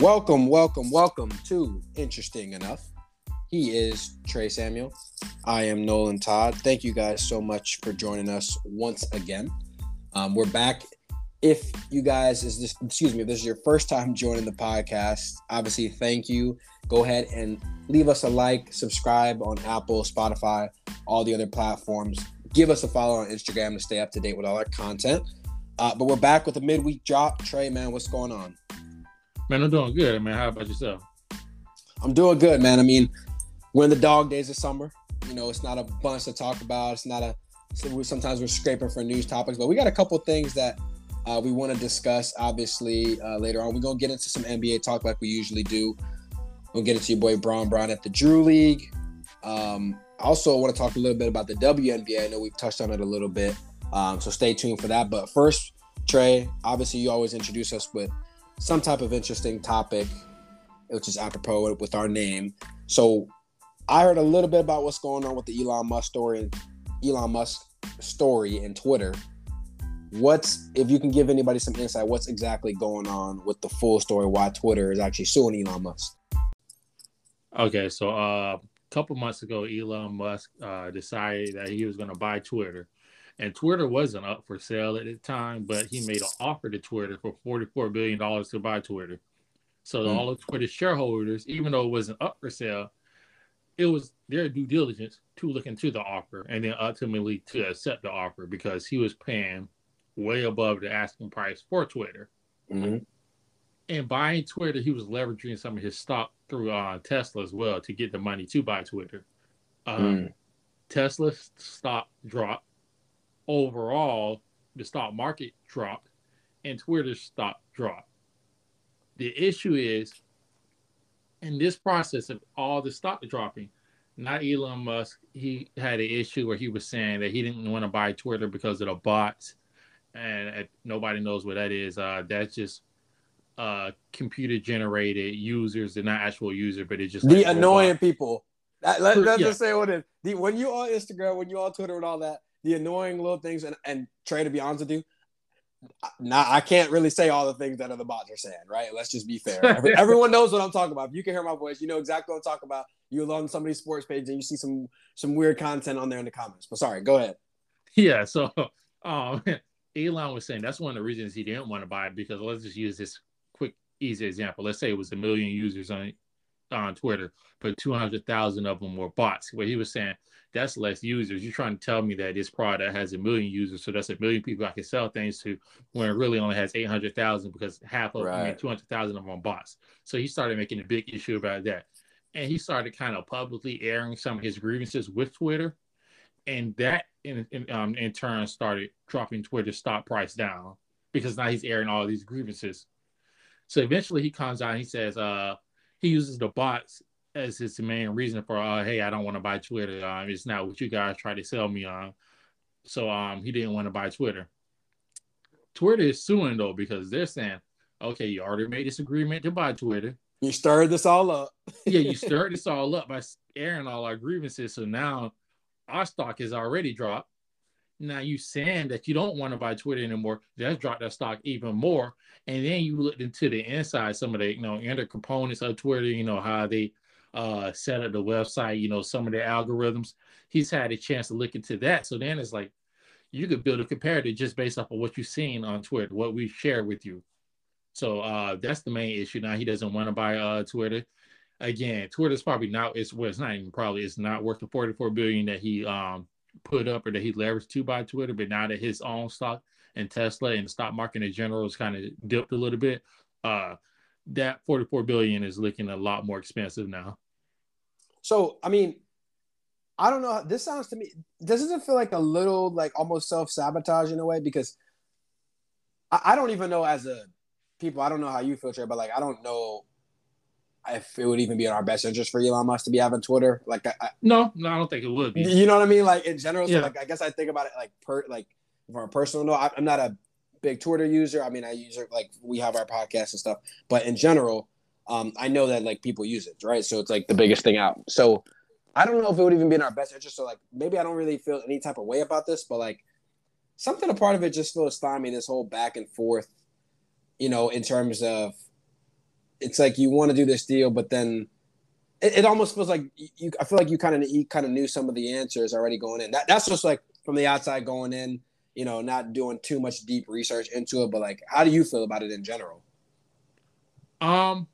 Welcome, welcome, welcome to Interesting Enough. He is Trey Samuel. I am Nolan Todd. Thank you guys so much for joining us once again. Um, we're back. If you guys is this, excuse me, if this is your first time joining the podcast, obviously thank you. Go ahead and leave us a like, subscribe on Apple, Spotify, all the other platforms. Give us a follow on Instagram to stay up to date with all our content. Uh, but we're back with a midweek drop. Trey, man, what's going on? Man, I'm doing good, man. How about yourself? I'm doing good, man. I mean, we're in the dog days of summer. You know, it's not a bunch to talk about. It's not a. Sometimes we're scraping for news topics, but we got a couple things that uh, we want to discuss. Obviously, uh, later on, we're gonna get into some NBA talk like we usually do. We'll get into your boy Bron Brown at the Drew League. Um, also, I want to talk a little bit about the WNBA. I know we've touched on it a little bit, um, so stay tuned for that. But first, Trey, obviously, you always introduce us with some type of interesting topic, which is apropos with our name. So I heard a little bit about what's going on with the Elon Musk story, Elon Musk story in Twitter. What's if you can give anybody some insight? What's exactly going on with the full story? Why Twitter is actually suing Elon Musk? Okay, so uh, a couple months ago, Elon Musk uh, decided that he was going to buy Twitter and Twitter wasn't up for sale at the time, but he made an offer to Twitter for $44 billion to buy Twitter. So mm. all of Twitter's shareholders, even though it wasn't up for sale, it was their due diligence to look into the offer and then ultimately to accept the offer because he was paying way above the asking price for Twitter. Mm-hmm. And buying Twitter, he was leveraging some of his stock through uh, Tesla as well to get the money to buy Twitter. Um, mm. Tesla's stock dropped overall, the stock market dropped and Twitter's stock dropped. The issue is, in this process of all the stock dropping, not Elon Musk, he had an issue where he was saying that he didn't want to buy Twitter because of the bots, and nobody knows what that is. Uh, that's just uh, computer generated users. They're not actual users, but it's just the like annoying people. That, let, us yeah. just say what it is. The, when you on Instagram, when you on Twitter and all that, the annoying little things. And, and Trey, to be honest with you, now I can't really say all the things that other bots are saying, right? Let's just be fair. Everyone knows what I'm talking about. If you can hear my voice, you know exactly what I'm talking about. You on somebody's sports page and you see some some weird content on there in the comments. But sorry, go ahead. Yeah, so um Elon was saying that's one of the reasons he didn't want to buy it because let's just use this quick, easy example. Let's say it was a million users on on Twitter, but 200,000 of them were bots. Where he was saying that's less users. You're trying to tell me that this product has a million users, so that's a million people I can sell things to, when it really only has 800,000 because half of right. I mean, 200,000 of them are bots. So he started making a big issue about that. And he started kind of publicly airing some of his grievances with Twitter. And that in, in, um, in turn started dropping Twitter's stock price down because now he's airing all these grievances. So eventually he comes out and he says, uh, he uses the bots as his main reason for uh, hey, I don't want to buy Twitter. Um, it's not what you guys try to sell me on. So um, he didn't want to buy Twitter. Twitter is suing though because they're saying, okay, you already made this agreement to buy Twitter. You stirred this all up. yeah, you stirred this all up by airing all our grievances. So now our stock is already dropped. Now you saying that you don't want to buy Twitter anymore, that's dropped that stock even more. And then you looked into the inside, some of the you know inner components of Twitter, you know how they uh set up the website, you know, some of the algorithms. He's had a chance to look into that. So then it's like you could build a comparative just based off of what you've seen on Twitter, what we share with you. So uh that's the main issue. Now he doesn't want to buy uh Twitter. Again, Twitter's probably not it's well, it's not even probably it's not worth the 44 billion that he um put up or that he leveraged to by Twitter, but now that his own stock and Tesla and the stock market in general has kind of dipped a little bit, uh, that 44 billion is looking a lot more expensive now. So, I mean, I don't know. This sounds to me, doesn't it feel like a little like almost self sabotage in a way? Because I, I, don't even know as a people, I don't know how you feel, Trey, but like I don't know if it would even be in our best interest for Elon Musk to be having Twitter. Like, I, no, no, I don't think it would be. You know what I mean? Like in general, so yeah. like I guess I think about it like per like from a personal note. I, I'm not a big Twitter user. I mean, I use it like we have our podcast and stuff, but in general, um, I know that like people use it, right? So it's like the biggest thing out. So I don't know if it would even be in our best interest. So like maybe I don't really feel any type of way about this, but like something a part of it just feels stymied this whole back and forth, you know, in terms of it's like you want to do this deal, but then it, it almost feels like you. I feel like you kind of you kind of knew some of the answers already going in. That that's just like from the outside going in. You know, not doing too much deep research into it, but like, how do you feel about it in general? Um,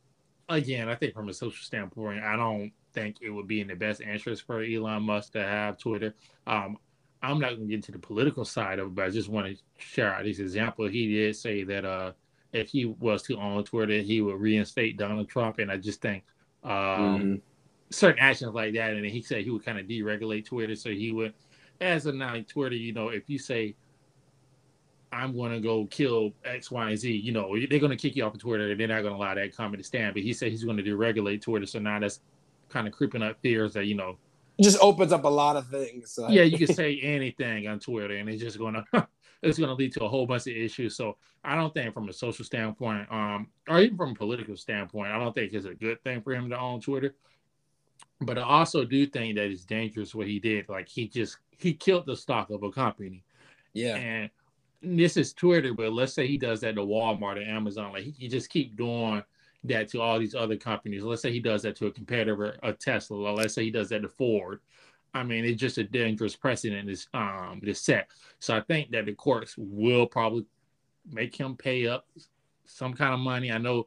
again, I think from a social standpoint, I don't think it would be in the best interest for Elon Musk to have Twitter. Um, I'm not going to get into the political side of it, but I just want to share this example. He did say that uh, if he was to own Twitter, he would reinstate Donald Trump, and I just think um, mm-hmm. certain actions like that, and he said he would kind of deregulate Twitter, so he would, as a now Twitter, you know, if you say I'm going to go kill X, Y, and Z. You know, they're going to kick you off of Twitter. And they're not going to allow that comment to stand. But he said he's going to deregulate Twitter. So now that's kind of creeping up fears that, you know, it just opens up a lot of things. Yeah, you can say anything on Twitter and it's just going to, it's going to lead to a whole bunch of issues. So I don't think from a social standpoint, um, or even from a political standpoint, I don't think it's a good thing for him to own Twitter. But I also do think that it's dangerous what he did. Like he just, he killed the stock of a company. Yeah. And this is Twitter, but let's say he does that to Walmart or Amazon. Like he, he just keep doing that to all these other companies. Let's say he does that to a competitor, a Tesla. Or let's say he does that to Ford. I mean, it's just a dangerous precedent is um set. So I think that the courts will probably make him pay up some kind of money. I know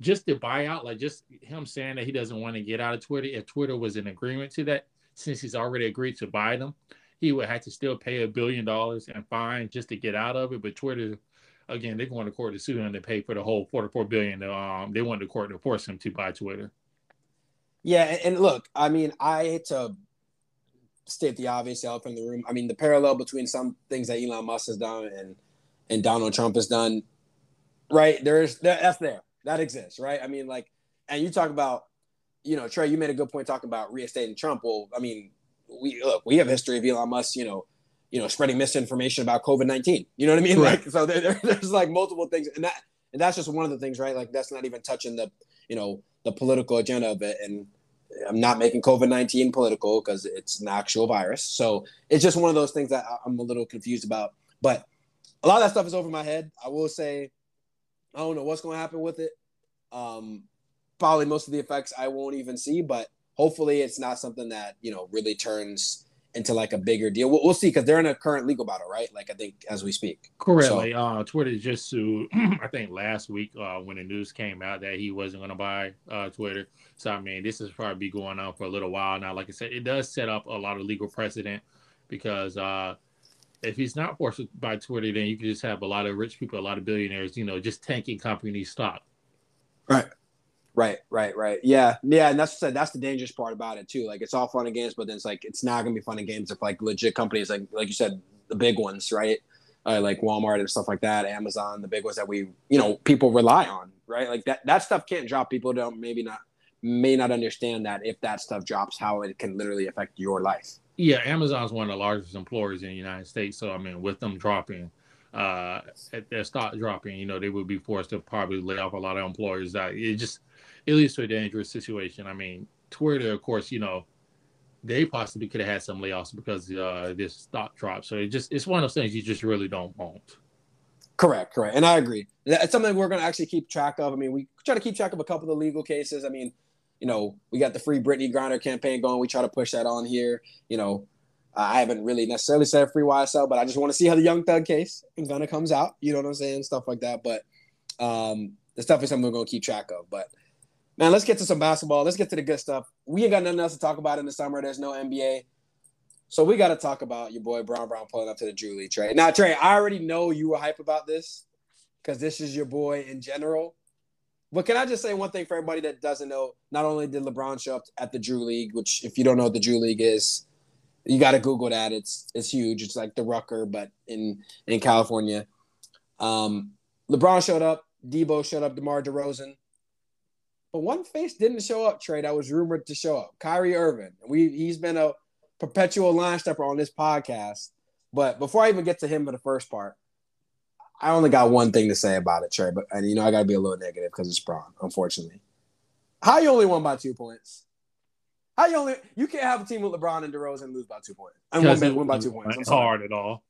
just the buyout, like just him saying that he doesn't want to get out of Twitter. If Twitter was in agreement to that, since he's already agreed to buy them, he would have to still pay a billion dollars and fine just to get out of it. But Twitter, again, they're going to court to sue him to pay for the whole 44 billion. Um, they want the court to force him to buy Twitter. Yeah, and look, I mean, I hate to state the obvious elephant in the room. I mean, the parallel between some things that Elon Musk has done and and Donald Trump has done, right? There's that's there, that exists, right? I mean, like, and you talk about, you know, Trey, you made a good point talking about reinstating Trump. Well, I mean, we look, we have history of Elon Musk, you know, you know, spreading misinformation about COVID nineteen. You know what I mean? Right. Like, so there, there's like multiple things, and that and that's just one of the things, right? Like, that's not even touching the, you know, the political agenda of it. And I'm not making COVID nineteen political because it's an actual virus. So it's just one of those things that I'm a little confused about. But a lot of that stuff is over my head. I will say, I don't know what's going to happen with it. Um, probably most of the effects I won't even see, but hopefully it's not something that you know really turns into like a bigger deal. We'll, we'll see because they're in a current legal battle, right? Like I think as we speak. Correctly. So, uh, Twitter just sued. I think last week uh, when the news came out that he wasn't going to buy uh, Twitter. So I mean, this is probably going on for a little while now. Like I said, it does set up a lot of legal precedent because uh, if he's not forced to buy Twitter, then you can just have a lot of rich people, a lot of billionaires, you know, just tanking company stock. Right. Right, right, right. Yeah, yeah, and that's said. that's the dangerous part about it too. Like it's all fun and games, but then it's like it's not gonna be fun and games if like legit companies like like you said the big ones, right? Uh, like Walmart and stuff like that, Amazon, the big ones that we you know people rely on, right? Like that that stuff can't drop. People don't maybe not may not understand that if that stuff drops, how it can literally affect your life. Yeah, Amazon's one of the largest employers in the United States, so I mean, with them dropping, uh, at their stock dropping, you know, they would be forced to probably lay off a lot of employers. That it just it leads to a dangerous situation. I mean, Twitter, of course, you know, they possibly could have had some layoffs because uh, this stock drop. So it just it's one of those things you just really don't want. Correct, correct, and I agree. It's something we're going to actually keep track of. I mean, we try to keep track of a couple of the legal cases. I mean, you know, we got the free Brittney Griner campaign going. We try to push that on here. You know, I haven't really necessarily said free YSL, but I just want to see how the Young Thug case and Gunna comes out. You know what I'm saying? Stuff like that. But um, the stuff is something we're going to keep track of. But Man, let's get to some basketball. Let's get to the good stuff. We ain't got nothing else to talk about in the summer. There's no NBA. So we got to talk about your boy Bron Brown pulling up to the Drew League. Now, Trey, I already know you were hype about this because this is your boy in general. But can I just say one thing for everybody that doesn't know? Not only did LeBron show up at the Drew League, which if you don't know what the Drew League is, you got to Google that. It's it's huge. It's like the Rucker, but in in California. Um, LeBron showed up. Debo showed up. DeMar DeRozan. But one face didn't show up, Trey, that was rumored to show up. Kyrie Irving. We he's been a perpetual line stepper on this podcast. But before I even get to him for the first part, I only got one thing to say about it, Trey. But and you know I gotta be a little negative because it's Bron, unfortunately. How you only won by two points? How you only you can't have a team with LeBron and DeRozan and lose by two points. And win, win by two points. It's hard at all.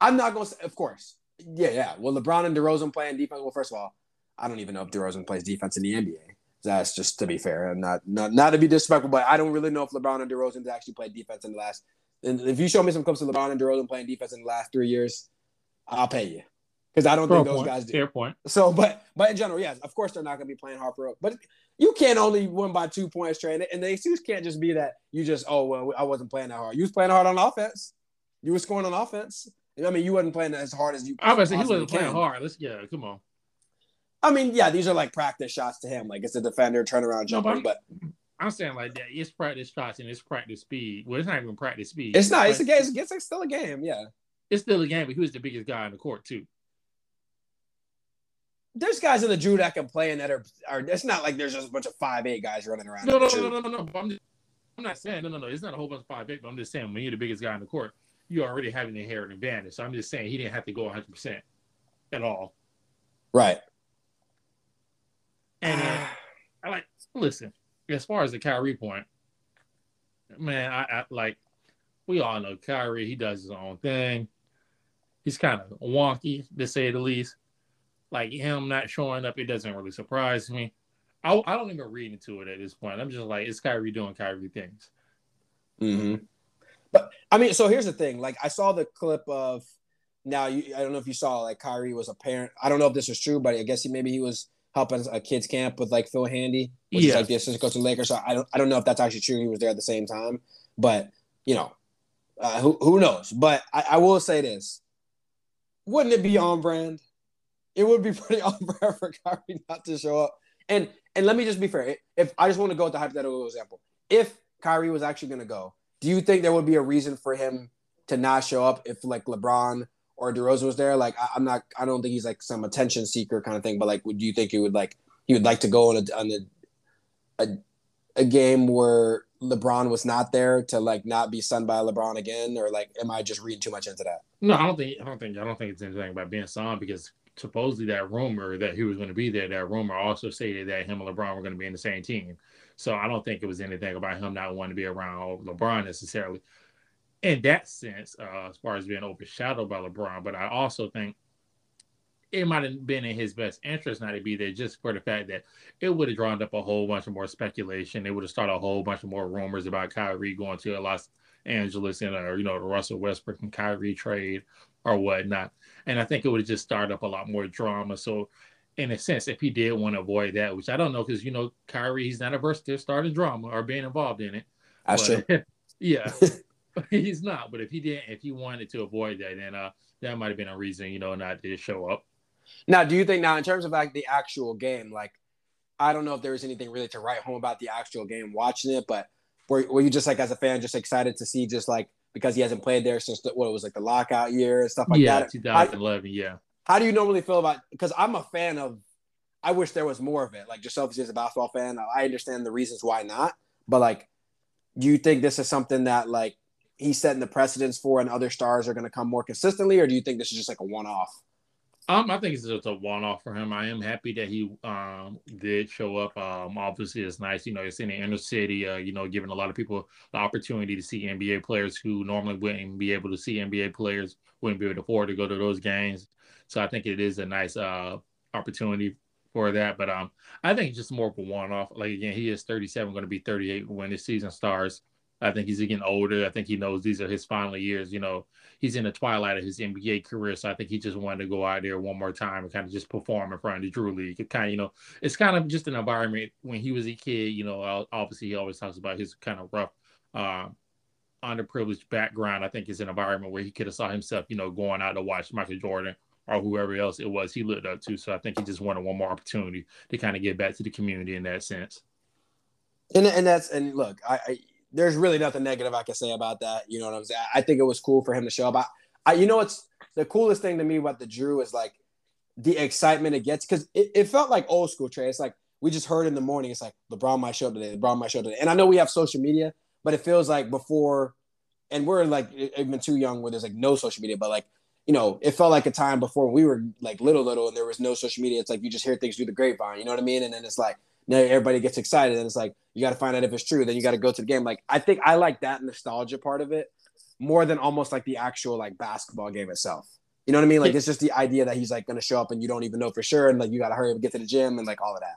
I'm not gonna say, of course. Yeah, yeah. Well, LeBron and DeRozan playing defense. Well, first of all, I don't even know if DeRozan plays defense in the NBA. That's just to be fair, and not not not to be disrespectful, but I don't really know if LeBron and DeRozan actually played defense in the last. And if you show me some clips of LeBron and DeRozan playing defense in the last three years, I'll pay you because I don't Fair think those point. guys do. Fair point. So, but but in general, yes, of course they're not going to be playing Harper. Up. But you can't only win by two points, Trey. And the excuse can't just be that you just oh well I wasn't playing that hard. You was playing hard on offense. You were scoring on offense. I mean, you wasn't playing as hard as you. I was he wasn't can. playing hard. Let's yeah, come on. I mean, yeah, these are like practice shots to him. Like it's a defender turnaround jumper, no, but, I'm saying like that. It's practice shots and it's practice speed. Well, it's not even practice speed. It's not. It's a game. It's, it's still a game. Yeah. It's still a game, but who's the biggest guy in the court too? There's guys in the Drew that can play and that are, are. It's not like there's just a bunch of five eight guys running around. No, no, no, no, no, no, I'm, just, I'm not saying no, no, no. It's not a whole bunch of five eight, but I'm just saying when you're the biggest guy in the court, you already have an inherent advantage. So I'm just saying he didn't have to go 100 percent at all. Right. And uh, I like listen. As far as the Kyrie point, man, I, I like. We all know Kyrie. He does his own thing. He's kind of wonky, to say the least. Like him not showing up, it doesn't really surprise me. I, I don't even read into it at this point. I'm just like, it's Kyrie doing Kyrie things. Hmm. But I mean, so here's the thing. Like, I saw the clip of now. You, I don't know if you saw like Kyrie was a parent. I don't know if this was true, but I guess he maybe he was helping a kids camp with like Phil Handy, which yeah. is like the assistant coach of the Lakers. So I don't I don't know if that's actually true. He was there at the same time, but you know, uh, who who knows? But I, I will say this: wouldn't it be on brand? It would be pretty on brand for Kyrie not to show up. And and let me just be fair. If I just want to go with the hypothetical example, if Kyrie was actually going to go, do you think there would be a reason for him to not show up if like LeBron or DeRozan was there, like I, am not, I don't think he's like some attention seeker kind of thing. But like, would you think he would like he would like to go on a on a, a a game where LeBron was not there to like not be sunned by LeBron again, or like, am I just reading too much into that? No, I don't think, I don't think, I don't think it's anything about being sunned because supposedly that rumor that he was going to be there, that rumor also stated that him and LeBron were going to be in the same team. So I don't think it was anything about him not wanting to be around LeBron necessarily in that sense, uh, as far as being overshadowed by LeBron. But I also think it might have been in his best interest not to be there just for the fact that it would have drawn up a whole bunch of more speculation. It would have started a whole bunch of more rumors about Kyrie going to Los Angeles and, or, you know, the Russell Westbrook and Kyrie trade or whatnot. And I think it would have just started up a lot more drama. So, in a sense, if he did want to avoid that, which I don't know, because, you know, Kyrie, he's not averse to starting drama or being involved in it. That's but, true. yeah. he's not. But if he didn't, if he wanted to avoid that, then uh, that might have been a reason, you know, not to show up. Now, do you think now in terms of like the actual game, like I don't know if there was anything really to write home about the actual game watching it, but were, were you just like as a fan just excited to see just like because he hasn't played there since the, what it was like the lockout year and stuff like yeah, that? 2011, how, yeah. How do you normally feel about because I'm a fan of I wish there was more of it. Like yourself as a basketball fan, I understand the reasons why not, but like do you think this is something that like he's setting the precedence for and other stars are going to come more consistently, or do you think this is just like a one off? Um, I think it's just a one off for him. I am happy that he um did show up. Um, obviously it's nice, you know, it's in the inner city, uh, you know, giving a lot of people the opportunity to see NBA players who normally wouldn't be able to see NBA players, wouldn't be able to afford to go to those games. So I think it is a nice uh opportunity for that. But um, I think just more of a one off. Like again, he is 37, going to be 38 when the season starts. I think he's getting older. I think he knows these are his final years. You know, he's in the twilight of his NBA career, so I think he just wanted to go out there one more time and kind of just perform in front of the Drew League. It kind of, you know, it's kind of just an environment when he was a kid. You know, obviously he always talks about his kind of rough, uh, underprivileged background. I think it's an environment where he could have saw himself, you know, going out to watch Michael Jordan or whoever else it was he looked up to. So I think he just wanted one more opportunity to kind of get back to the community in that sense. And and that's and look, I, I there's really nothing negative I can say about that. You know what I'm saying? I think it was cool for him to show up. I, I you know what's the coolest thing to me about the Drew is like the excitement it gets because it, it, felt like old school Trey. It's like we just heard in the morning. It's like LeBron might show today. LeBron might show today. And I know we have social media, but it feels like before, and we're like even too young where there's like no social media. But like you know, it felt like a time before we were like little little and there was no social media. It's like you just hear things through the grapevine. You know what I mean? And then it's like now everybody gets excited and it's like you got to find out if it's true then you got to go to the game like i think i like that nostalgia part of it more than almost like the actual like basketball game itself You know what I mean? Like it's just the idea that he's like going to show up and you don't even know for sure, and like you got to hurry up and get to the gym and like all of that.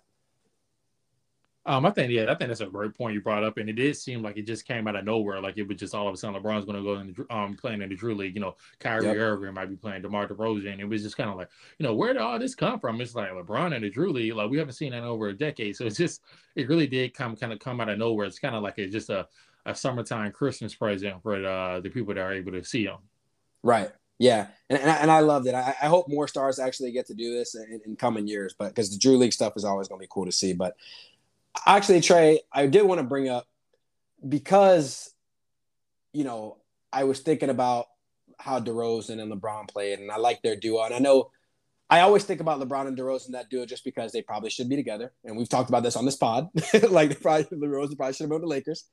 Um, I think yeah, I think that's a great point you brought up, and it did seem like it just came out of nowhere. Like it was just all of a sudden LeBron's going to go and um playing in the Drew League. You know, Kyrie yep. Irving might be playing DeMar DeRozan. It was just kind of like, you know, where did all this come from? It's like LeBron in the Drew League. Like we haven't seen that in over a decade. So it's just it really did come kind of come out of nowhere. It's kind of like it's just a a summertime Christmas present for uh, the people that are able to see him. Right. Yeah, and, and, I, and I loved it. I, I, hope more stars actually get to do this in, in coming years, but because the Drew League stuff is always going to be cool to see. But actually, Trey, I did want to bring up because, you know, I was thinking about how DeRozan and LeBron played, and I like their duo. And I know I always think about LeBron and DeRozan that duo just because they probably should be together, and we've talked about this on this pod. like, they probably DeRozan probably should have been the Lakers,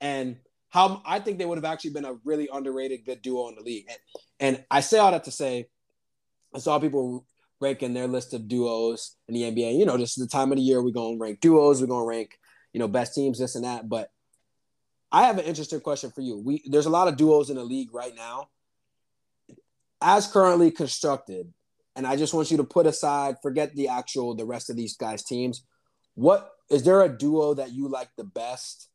and how I think they would have actually been a really underrated good duo in the league. And, and I say all that to say, I saw people ranking their list of duos in the NBA. You know, just the time of the year we're going to rank duos, we're going to rank, you know, best teams, this and that. But I have an interesting question for you. We there's a lot of duos in the league right now. As currently constructed, and I just want you to put aside, forget the actual the rest of these guys' teams. What is there a duo that you like the best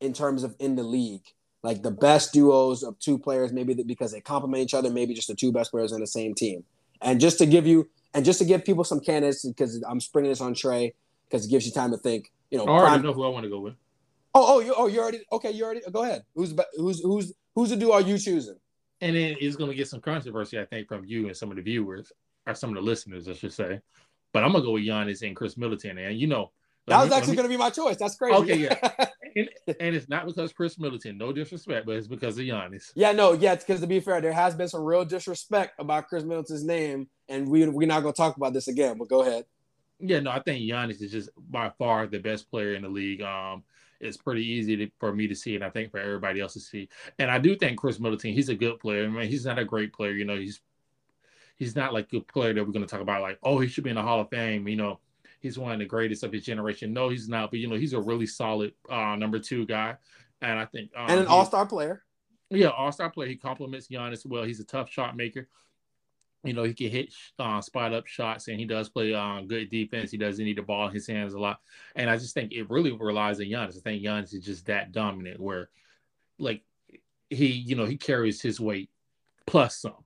in terms of in the league? Like the best duos of two players, maybe because they complement each other, maybe just the two best players on the same team. And just to give you, and just to give people some candidates, because I'm springing this on Trey, because it gives you time to think. You know, I already prime, know who I want to go with. Oh, oh, you, oh, you already okay. You already go ahead. Who's who's who's who's the duo are you choosing? And then it's going to get some controversy, I think, from you and some of the viewers or some of the listeners, I should say. But I'm gonna go with Giannis and Khris Middleton, and you know, that was actually going to be my choice. That's crazy. Okay, yeah. and, and, it's not because Khris Middleton, no disrespect, but it's because of Giannis. Yeah, no, yeah, because to be fair, there has been some real disrespect about Khris Middleton's name, and we we're not going to talk about this again. But go ahead. Yeah, no, I think Giannis is just by far the best player in the league. Um, it's pretty easy to, for me to see, and I think for everybody else to see. And I do think Khris Middleton, he's a good player. I mean, he's not a great player, you know. He's he's not like a player that we're going to talk about, like, oh, he should be in the Hall of Fame, you know he's one of the greatest of his generation. No, he's not, but you know, he's a really solid uh, number two guy. And I think um, and an all star player. Yeah, all star player. He complements Giannis well. He's a tough shot maker. You know, he can hit uh, spot up shots, and he does play uh, good defense. He doesn't need the ball in his hands a lot, and I just think it really relies on Giannis. I think Giannis is just that dominant, where like he, you know, he carries his weight plus some.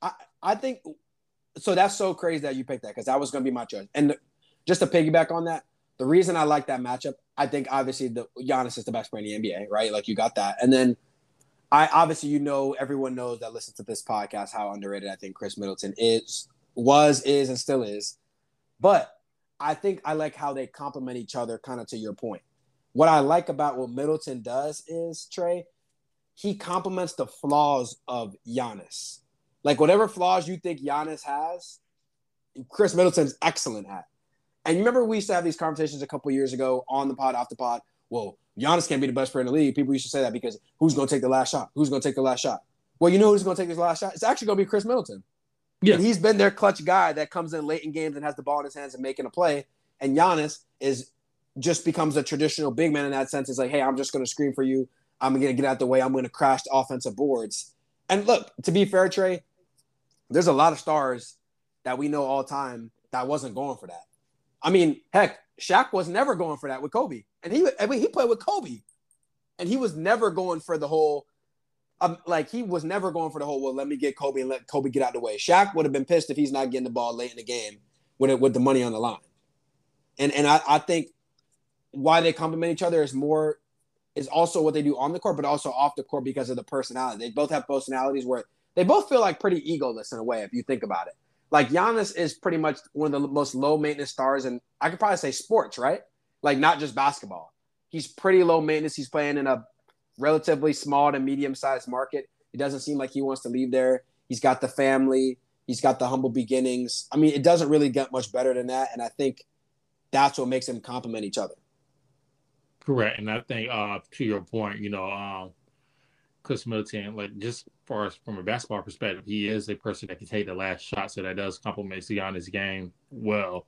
I I think so that's so crazy that you picked that because that was going to be my choice. And the, just to piggyback on that, the reason I like that matchup, I think obviously the Giannis is the best player in the NBA, right? Like you got that, and then I obviously you know everyone knows that listens to this podcast how underrated I think Khris Middleton is, was, is, and still is. But I think I like how they complement each other, kind of to your point. What I like about what Middleton does is Trey, he complements the flaws of Giannis. Like whatever flaws you think Giannis has, Khris Middleton's excellent at. And you remember we used to have these conversations a couple years ago on the pod, off the pod. Well, Giannis can't be the best player in the league. People used to say that because who's going to take the last shot? Who's going to take the last shot? Well, you know who's going to take this last shot? It's actually going to be Khris Middleton. Yeah. And he's been their clutch guy that comes in late in games and has the ball in his hands and making a play. And Giannis is just becomes a traditional big man in that sense. It's like, hey, I'm just going to screen for you. I'm going to get out the way. I'm going to crash the offensive boards. And look, to be fair, Trey, there's a lot of stars that we know all time that wasn't going for that. I mean, heck, Shaq was never going for that with Kobe, and he I mean he played with Kobe, and he was never going for the whole. Um, like he was never going for the whole. Well, let me get Kobe and let Kobe get out of the way. Shaq would have been pissed if he's not getting the ball late in the game with it with the money on the line. And and I, I think why they complement each other is more is also what they do on the court, but also off the court because of the personality. They both have personalities where they both feel like pretty egoless in a way if you think about it. Like Giannis is pretty much one of the most low maintenance stars, and I could probably say sports, right? Like not just basketball. He's pretty low maintenance. He's playing in a relatively small to medium sized market. It doesn't seem like he wants to leave there. He's got the family. He's got the humble beginnings. I mean, it doesn't really get much better than that, and I think that's what makes them complement each other. Correct, and I think uh, to your point, you know, um, Khris Middleton, like just far as from a basketball perspective, he is a person that can take the last shot, so that does complement Giannis' game well.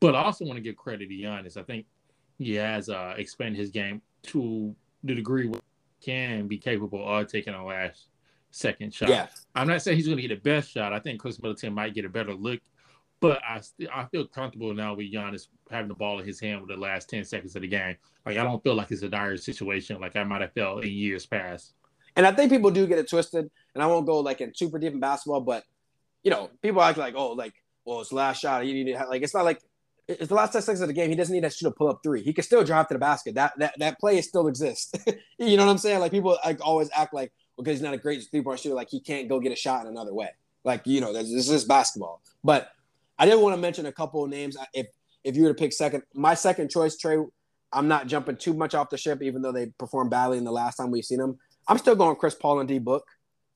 But I also want to give credit to Giannis. I think he has uh, expanded his game to the degree where he can be capable of taking the last second shot. Yeah. I'm not saying he's going to get the best shot. I think Khris Middleton might get a better look, but I st- I feel comfortable now with Giannis having the ball in his hand with the last 10 seconds of the game. Like I don't feel like it's a dire situation like I might have felt in years past. And I think people do get it twisted, and I won't go like in super deep in basketball, but you know, people act like, oh, like, well, it's last shot. You need to have, like, it's not like it's the last 10 seconds of the game. He doesn't need to shoot a pull up three. He can still drive to the basket. That that that play still exists. you know what I'm saying? Like people like always act like because he's not a great three point shooter, like he can't go get a shot in another way. Like you know, this is basketball. But I did want to mention a couple of names. If if you were to pick second, my second choice, Trey, I'm not jumping too much off the ship, even though they performed badly in the last time we've seen them. I'm still going Chris Paul and D Book.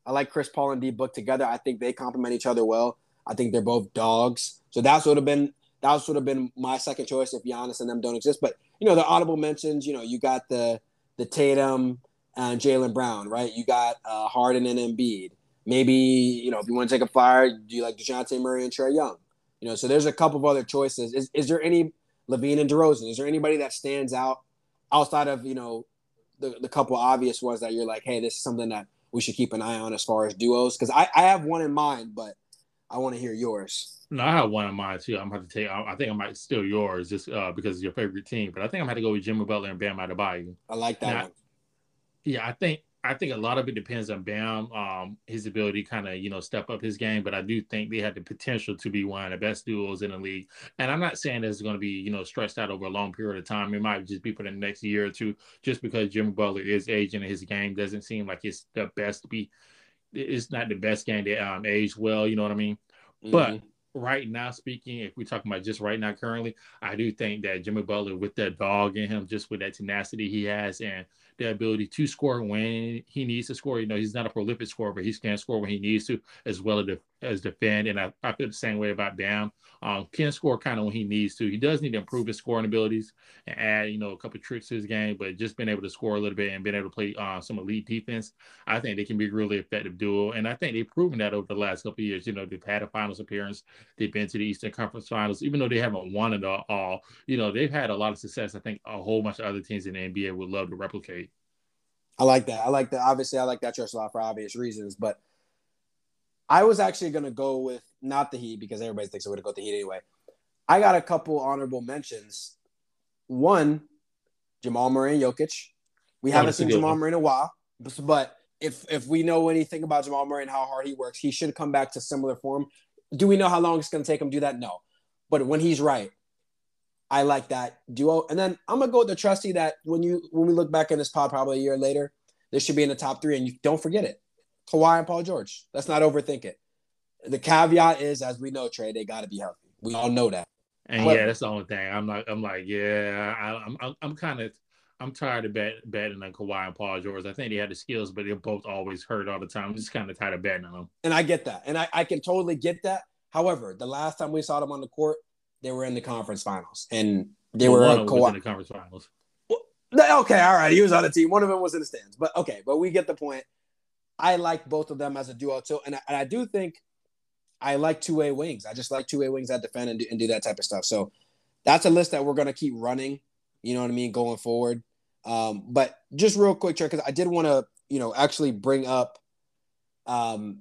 I like Chris Paul and D Book together. I think they complement each other well. I think they're both dogs. So that's would have been that would have been my second choice if Giannis and them don't exist. But you know, the audible mentions, you know, you got the the Tatum and Jaylen Brown, right? You got uh, Harden and Embiid. Maybe you know if you want to take a flyer, do you like Dejounte Murray and Trae Young? You know, so there's a couple of other choices. Is, is there any LaVine and DeRozan? Is there anybody that stands out outside of you know the, the couple obvious ones that you're like, hey, this is something that we should keep an eye on as far as duos? Because I, I have one in mind, but I want to hear yours. No, I have one in mind too. I'm going to take. I think I might steal yours just uh, because it's your favorite team, but I think I'm going to go with Jimmy Butler and Bam Adebayo. I like that now, one. Yeah, I think I think a lot of it depends on Bam, um, his ability to kind of you know step up his game. But I do think they have the potential to be one of the best duos in the league. And I'm not saying it's going to be you know stretched out over a long period of time. It might just be for the next year or two, just because Jimmy Butler is aging and his game doesn't seem like it's the best to be. It's not the best game to um, age well. You know what I mean? Mm-hmm. But right now speaking, if we're talking about just right now currently, I do think that Jimmy Butler with that dog in him, just with that tenacity he has and the ability to score when he needs to score. You know, he's not a prolific scorer, but he can score when he needs to, as well as, as defend. And I, I feel the same way about Bam. Um, can score kind of when he needs to. He does need to improve his scoring abilities and add, you know, a couple tricks to his game, but just being able to score a little bit and being able to play uh, some elite defense, I think they can be really effective duo. And I think they've proven that over the last couple years. You know, they've had a finals appearance, they've been to the Eastern Conference Finals, even though they haven't won it all. You know, they've had a lot of success. I think a whole bunch of other teams in the NBA would love to replicate. I like that. I like that. Obviously, I like that choice a lot for obvious reasons, but I was actually going to go with not the Heat because everybody thinks I'm would have got the Heat anyway. I got a couple honorable mentions. One, Jamal Murray and Jokic. We haven't seen Jamal Murray in a while, but if if we know anything about Jamal Murray and how hard he works, he should come back to similar form. Do we know how long it's going to take him to do that? No. But when he's right, I like that duo. And then I'm gonna go with the trustee that when you when we look back in this pod probably a year later, this should be in the top three, and you don't forget it. Kawhi and Paul George. Let's not overthink it. The caveat is, as we know, Trey, they got to be healthy. We all know that. And but, yeah, that's the only thing. I'm like, I'm like, yeah, I, am I'm, I'm kind of, I'm tired of bet, betting on Kawhi and Paul George. I think they had the skills, but they're both always hurt all the time. I'm just kind of tired of betting on them. And I get that, and I, I can totally get that. However, the last time we saw them on the court, they were in the conference finals, and they well, were one in the conference finals. Well, okay, all right, he was on the team. One of them was in the stands, but okay, but we get the point. I like both of them as a duo too, and I, and I do think I like two way wings. I just like two way wings that defend and do, and do that type of stuff. So that's a list that we're gonna keep running. You know what I mean, going forward. Um, but just real quick, Trey, because I did want to, you know, actually bring up, um,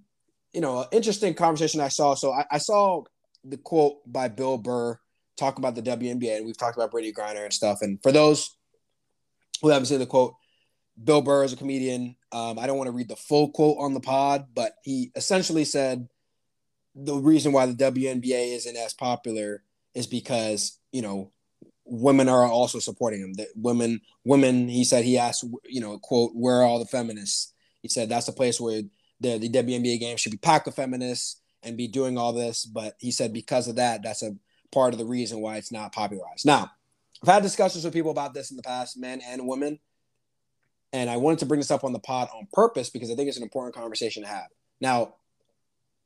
you know, an interesting conversation I saw. So I, I saw the quote by Bill Burr talking about the WNBA, and we've talked about Brittney Griner and stuff. And for those who haven't seen the quote, Bill Burr is a comedian. Um, I don't want to read the full quote on the pod, but he essentially said the reason why the WNBA isn't as popular is because you know women are also supporting him. That women, women, he said he asked, you know, quote, where are all the feminists? He said that's a place where the the WNBA game should be packed with feminists and be doing all this. But he said because of that, that's a part of the reason why it's not popularized. Now, I've had discussions with people about this in the past, men and women. And I wanted to bring this up on the pod on purpose because I think it's an important conversation to have. Now,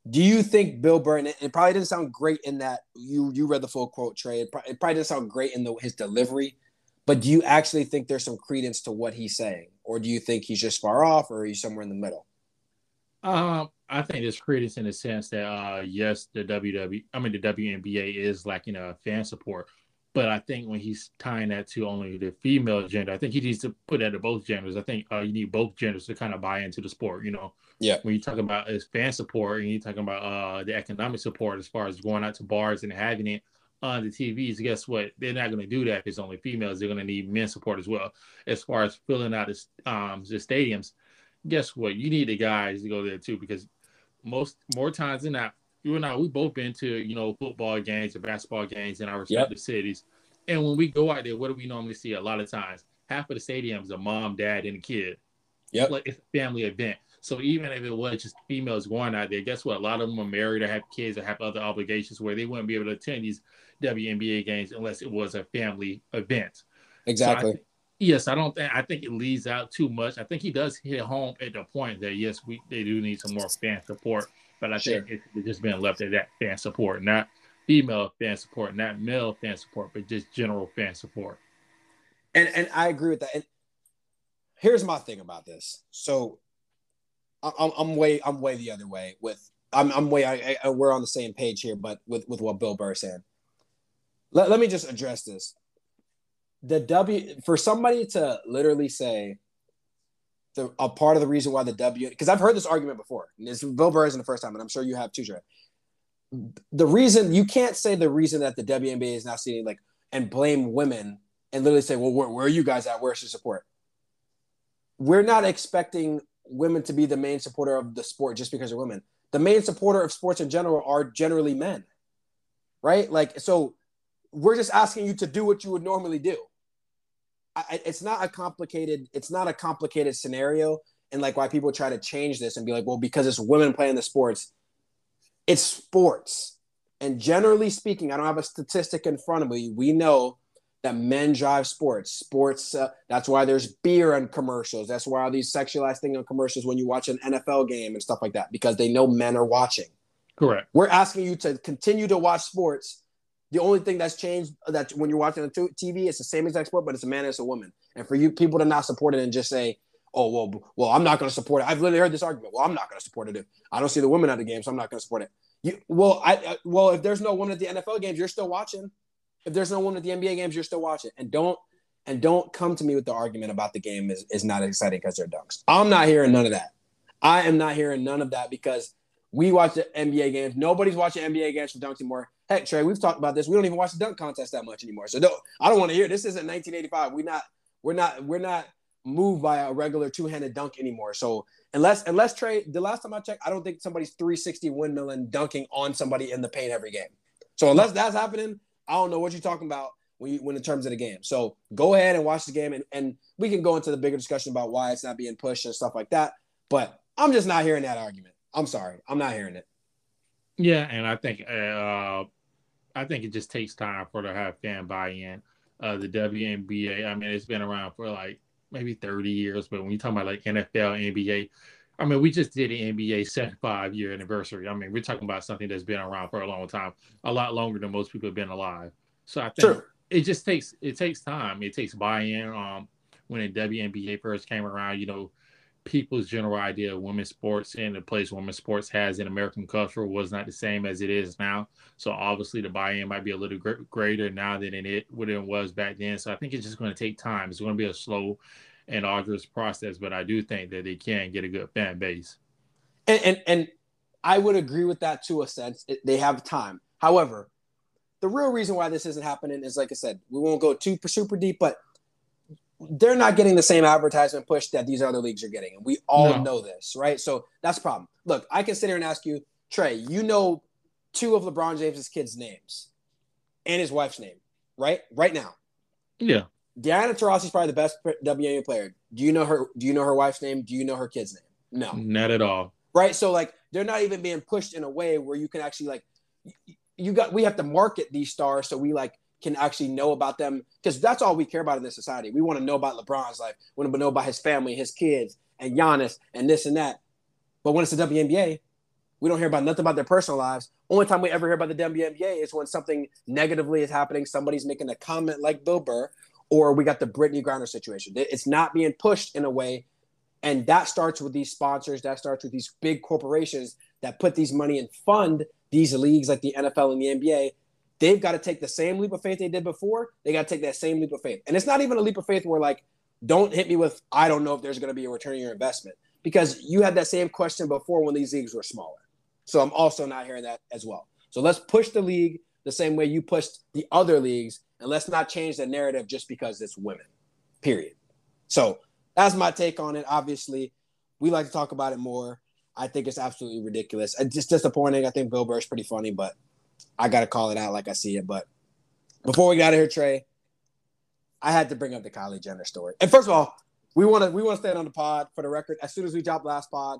do you think Bill Burr, it probably didn't sound great in that you you read the full quote, Trey. It probably, it probably didn't sound great in the, his delivery, but do you actually think there's some credence to what he's saying? Or do you think he's just far off or are you somewhere in the middle? Um, I think there's credence in the sense that uh, yes, the WW, I mean the WNBA is lacking a fan support, But I think when he's tying that to only the female gender, I think he needs to put that to both genders. I think uh, you need both genders to kind of buy into the sport. You know, yeah. When you talk about as fan support and you're talking about uh, the economic support as far as going out to bars and having it on the TVs, guess what? They're not going to do that if it's only females. They're going to need men support as well. As far as filling out the, um, the stadiums, guess what? You need the guys to go there too because most more times than not, you and I, we both been to you know football games or basketball games in our respective yep. cities, and when we go out there, what do we normally see? A lot of times, half of the stadiums are mom, dad, and a kid. Yep, like it's a family event. So even if it was just females going out there, guess what? A lot of them are married or have kids or have other obligations where they wouldn't be able to attend these WNBA games unless it was a family event. Exactly. So I yes, I don't think I think it leaves out too much. I think he does hit home at the point that yes, we they do need some more fan support, but I sure. think it's just been left at that fan support, not female fan support, not male fan support, but just general fan support. And and I agree with that. And here's my thing about this. So I'm, I'm way I'm way the other way with I'm I'm way I, I, we're on the same page here, but with with what Bill Burr said. Let, let me just address this. The W for somebody to literally say the a part of the reason why the W because I've heard this argument before. This Bill Burr isn't the first time, and I'm sure you have too, Trey. The reason you can't say the reason that the WNBA is not seeing like and blame women and literally say, well, where, where are you guys at? Where's the support? We're not expecting women to be the main supporter of the sport just because they're women. The main supporter of sports in general are generally men, right? Like, so we're just asking you to do what you would normally do. I, it's not a complicated. It's not a complicated scenario, and like why people try to change this and be like, well, because it's women playing the sports. It's sports, and generally speaking, I don't have a statistic in front of me. We know that men drive sports. Sports. Uh, that's why there's beer in commercials. That's why all these sexualized things on commercials when you watch an NFL game and stuff like that because they know men are watching. Correct. We're asking you to continue to watch sports. The only thing that's changed uh, that when you're watching on TV, it's the same exact sport, but it's a man and it's a woman. And for you people to not support it and just say, "Oh well, well, I'm not going to support it." I've literally heard this argument. Well, I'm not going to support it I don't see the women at the game, so I'm not going to support it. You, well, I, I well, if there's no women at the NFL games, you're still watching if there's no one at the NBA games, you're still watching. And don't and don't come to me with the argument about the game is, is not exciting because they're dunks. I'm not hearing none of that. I am not hearing none of that because we watch the NBA games. Nobody's watching NBA games for dunks anymore. Heck, Trey, we've talked about this. We don't even watch the dunk contest that much anymore. So don't, I don't want to hear this. Isn't 1985. We not we're not we're not moved by a regular two-handed dunk anymore. So unless unless Trey, the last time I checked, I don't think somebody's 360 windmill and dunking on somebody in the paint every game. So unless that's happening, I don't know what you're talking about when you, when in terms of the game. So go ahead and watch the game, and, and we can go into the bigger discussion about why it's not being pushed and stuff like that. But I'm just not hearing that argument. I'm sorry, I'm not hearing it. Yeah, and I think uh, I think it just takes time for to have fan buy-in. Uh, the WNBA, I mean, it's been around for like maybe 30 years, but when you talk about like NFL, NBA, I mean, we just did the NBA 75 year anniversary. I mean, we're talking about something that's been around for a long time, a lot longer than most people have been alive. So I think it just takes it takes time. It takes buy-in. Um, when the WNBA first came around, you know, people's general idea of women's sports and the place women's sports has in American culture was not the same as it is now. So obviously the buy-in might be a little greater now than it what it was back then. So I think it's just going to take time. It's going to be a slow and arduous process, but I do think that they can get a good fan base. And and, and I would agree with that to a sense. It, they have time. However, the real reason why this isn't happening is, like I said, we won't go too super deep, but they're not getting the same advertisement push that these other leagues are getting, and we all no. know this, right? So that's a problem. Look, I can sit here and ask you, Trey, you know two of LeBron James's kids' names and his wife's name, right? Right now. Yeah. Diana Taurasi is probably the best WNBA player. Do you know her? Do you know her wife's name? Do you know her kid's name? No, not at all. Right. So like they're not even being pushed in a way where you can actually like you got. We have to market these stars so we like can actually know about them because that's all we care about in this society. We want to know about LeBron's life. We want to know about his family, his kids, and Giannis, and this and that. But when it's the WNBA, we don't hear about nothing about their personal lives. Only time we ever hear about the WNBA is when something negatively is happening. Somebody's making a comment like Bill Burr, or we got the Brittney Griner situation. It's not being pushed in a way, and that starts with these sponsors. That starts with these big corporations that put these money and fund these leagues like the NFL and the NBA. They've got to take the same leap of faith they did before. They got to take that same leap of faith. And it's not even a leap of faith where like, don't hit me with, I don't know if there's going to be a return on your investment because you had that same question before when these leagues were smaller. So I'm also not hearing that as well. So let's push the league the same way you pushed the other leagues, and let's not change the narrative just because it's women. Period. So that's my take on it. Obviously, we like to talk about it more. I think it's absolutely ridiculous. It's just disappointing. I think Bill Burr's pretty funny, but I got to call it out like I see it. But before we got here, Trey, I had to bring up the Kylie Jenner story. And first of all, we want to we want to stay on the pod for the record. As soon as we dropped last pod,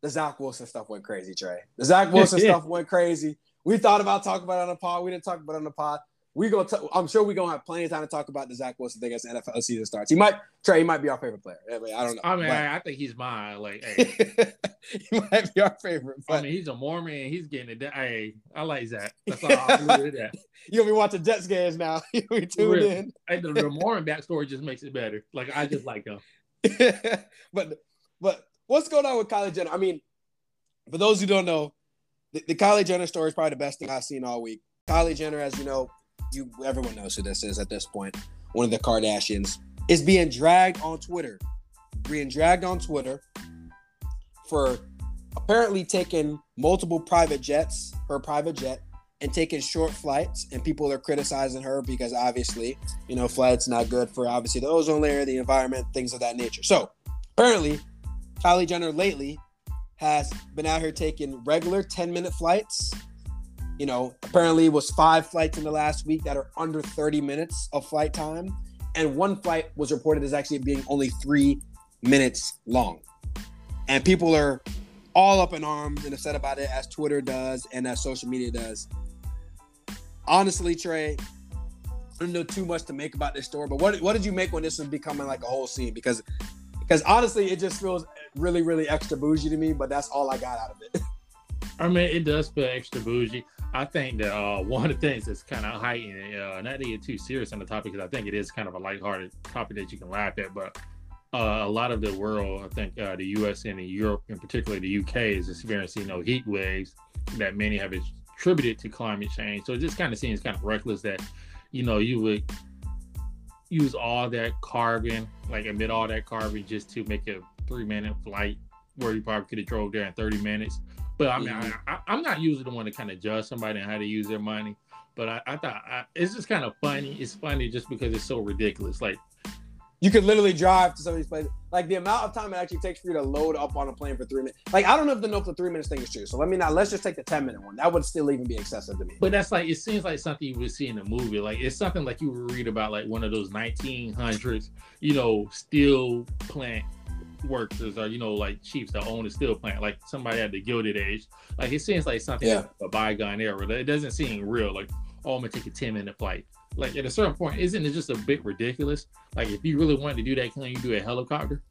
the Zach Wilson stuff went crazy, Trey. The Zach Wilson stuff went crazy. We thought about talking about it on the pod. We didn't talk about it on the pod. We gonna. T- I'm sure we're gonna have plenty of time to talk about the Zach Wilson thing as the NFL season starts. He might Trey. He might be our favorite player. I, mean, I don't know. I mean, but, I, I think he's mine. Like, hey, he might be our favorite. But I mean, he's a Mormon. He's getting it. done. Hey, I like Zach. That's all that. you'll be watching Jets games now. You'll be tuned Really. in. Hey, the, the Mormon backstory just makes it better. Like, I just like him. but but what's going on with Kylie Jenner? I mean, for those who don't know, the, the Kylie Jenner story is probably the best thing I've seen all week. Kylie Jenner, as you know, you everyone knows who this is at this point. One of the Kardashians is being dragged on Twitter, being dragged on Twitter for apparently taking multiple private jets, her private jet, and taking short flights. And people are criticizing her because obviously, you know, flights not good for obviously the ozone layer, the environment, things of that nature. So apparently, Kylie Jenner lately has been out here taking regular 10 minute flights. You know, apparently it was five flights in the last week that are under 30 minutes of flight time. And one flight was reported as actually being only three minutes long. And people are all up in arms and upset about it as Twitter does and as social media does. Honestly, Trey, I don't know too much to make about this story, but what, what did you make when this was becoming like a whole scene? Because because honestly, it just feels really, really extra bougie to me, but that's all I got out of it. I mean, it does feel extra bougie. I think that uh, one of the things that's kind of heightening, uh, not to get too serious on the topic, because I think it is kind of a lighthearted topic that you can laugh at, but uh, a lot of the world, I think uh, the U.S. and Europe, and particularly the U.K., is experiencing you know, heat waves that many have attributed to climate change. So it just kind of seems kind of reckless that, you know, you would use all that carbon, like emit all that carbon just to make a three-minute flight where you probably could have drove there in 30 minutes. But I mean, Mhm. I, I, am not usually the one to kind of judge somebody on how to use their money. But I, I thought I, it's just kind of funny. It's funny just because it's so ridiculous. Like, You could literally drive to some of these places. Like the amount of time it actually takes for you to load up on a plane for three minutes. Like I don't know if the no for three minutes thing is true. So let me not. Let's just take the ten minute one. That would still even be excessive to me. but that's like it seems like something you would see in a movie. Like it's something like you would read about like one of those 1900s, you know, steel plant workers or uh, you know like chiefs that own a steel plant. Like somebody at the Gilded Age. Like it seems like something Yeah. a bygone era. It doesn't seem real. Like oh, I'm gonna take a 10 minute flight. Like at a certain point, isn't it just a bit ridiculous? Like if you really wanted to do that, can you do a helicopter?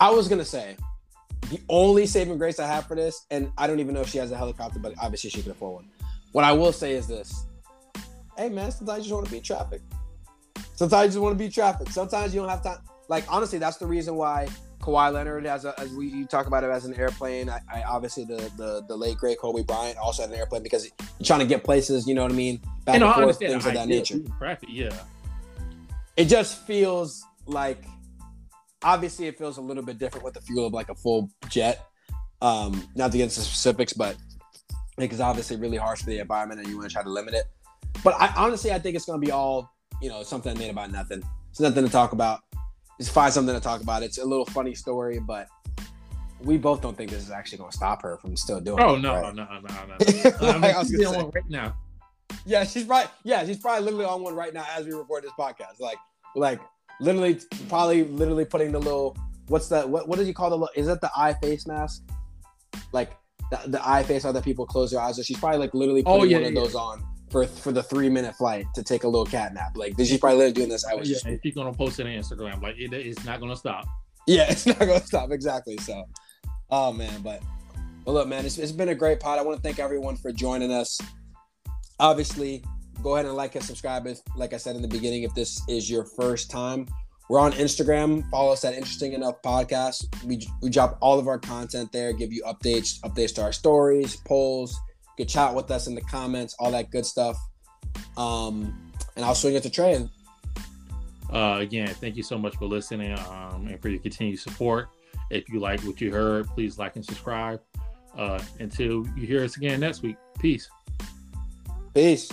I was gonna say the only saving grace I have for this, and I don't even know if she has a helicopter, but obviously she can afford one. What I will say is this: Hey man, sometimes you just want to beat traffic. Sometimes you just want to beat traffic. Sometimes you don't have time. Like honestly, that's the reason why Kawhi Leonard has a, as we you talk about it as an airplane. I, I obviously the, the the late great Kobe Bryant also had an airplane because you're trying to get places. You know what I mean? Back And and, forth, things of that nature. Traffic, yeah. it just feels like obviously it feels a little bit different with the fuel of like a full jet um not to get into specifics but because obviously really harsh for the environment and you want to try to limit it but i honestly i think it's going to be all you know something made about nothing it's nothing to talk about just find something to talk about it's a little funny story but we both don't think this is actually going to stop her from still doing Oh it, no, right? no, no, no, no. Like, I mean, I she's on one right now. Yeah, she's probably yeah, she's probably literally on one right now as we record this podcast. Like, like literally, probably literally putting the little what's that? What what do you call the? little- Is that the eye face mask? Like the, the eye face how that people close their eyes. So she's probably like literally Oh, putting yeah, one of yeah. those on for for the three minute flight to take a little cat nap. Like she's probably literally doing this. I was Yeah, just she's gonna post it on Instagram. Like it, it's not gonna stop. yeah, it's not gonna stop exactly. So, oh man, but but look, man, it's, it's been a great pod. I want to thank everyone for joining us. Obviously, go ahead and like and subscribe. If, like I said in the beginning, if this is your first time, we're on Instagram. Follow us at Interesting Enough Podcast. We we drop all of our content there, give you updates, updates to our stories, polls, You can chat with us in the comments, all that good stuff. Um, and I'll swing it to Trey. Uh, again, thank you so much for listening um, and for your continued support. If you like what you heard, please like and subscribe. Uh, until you hear us again next week. Peace. Peace.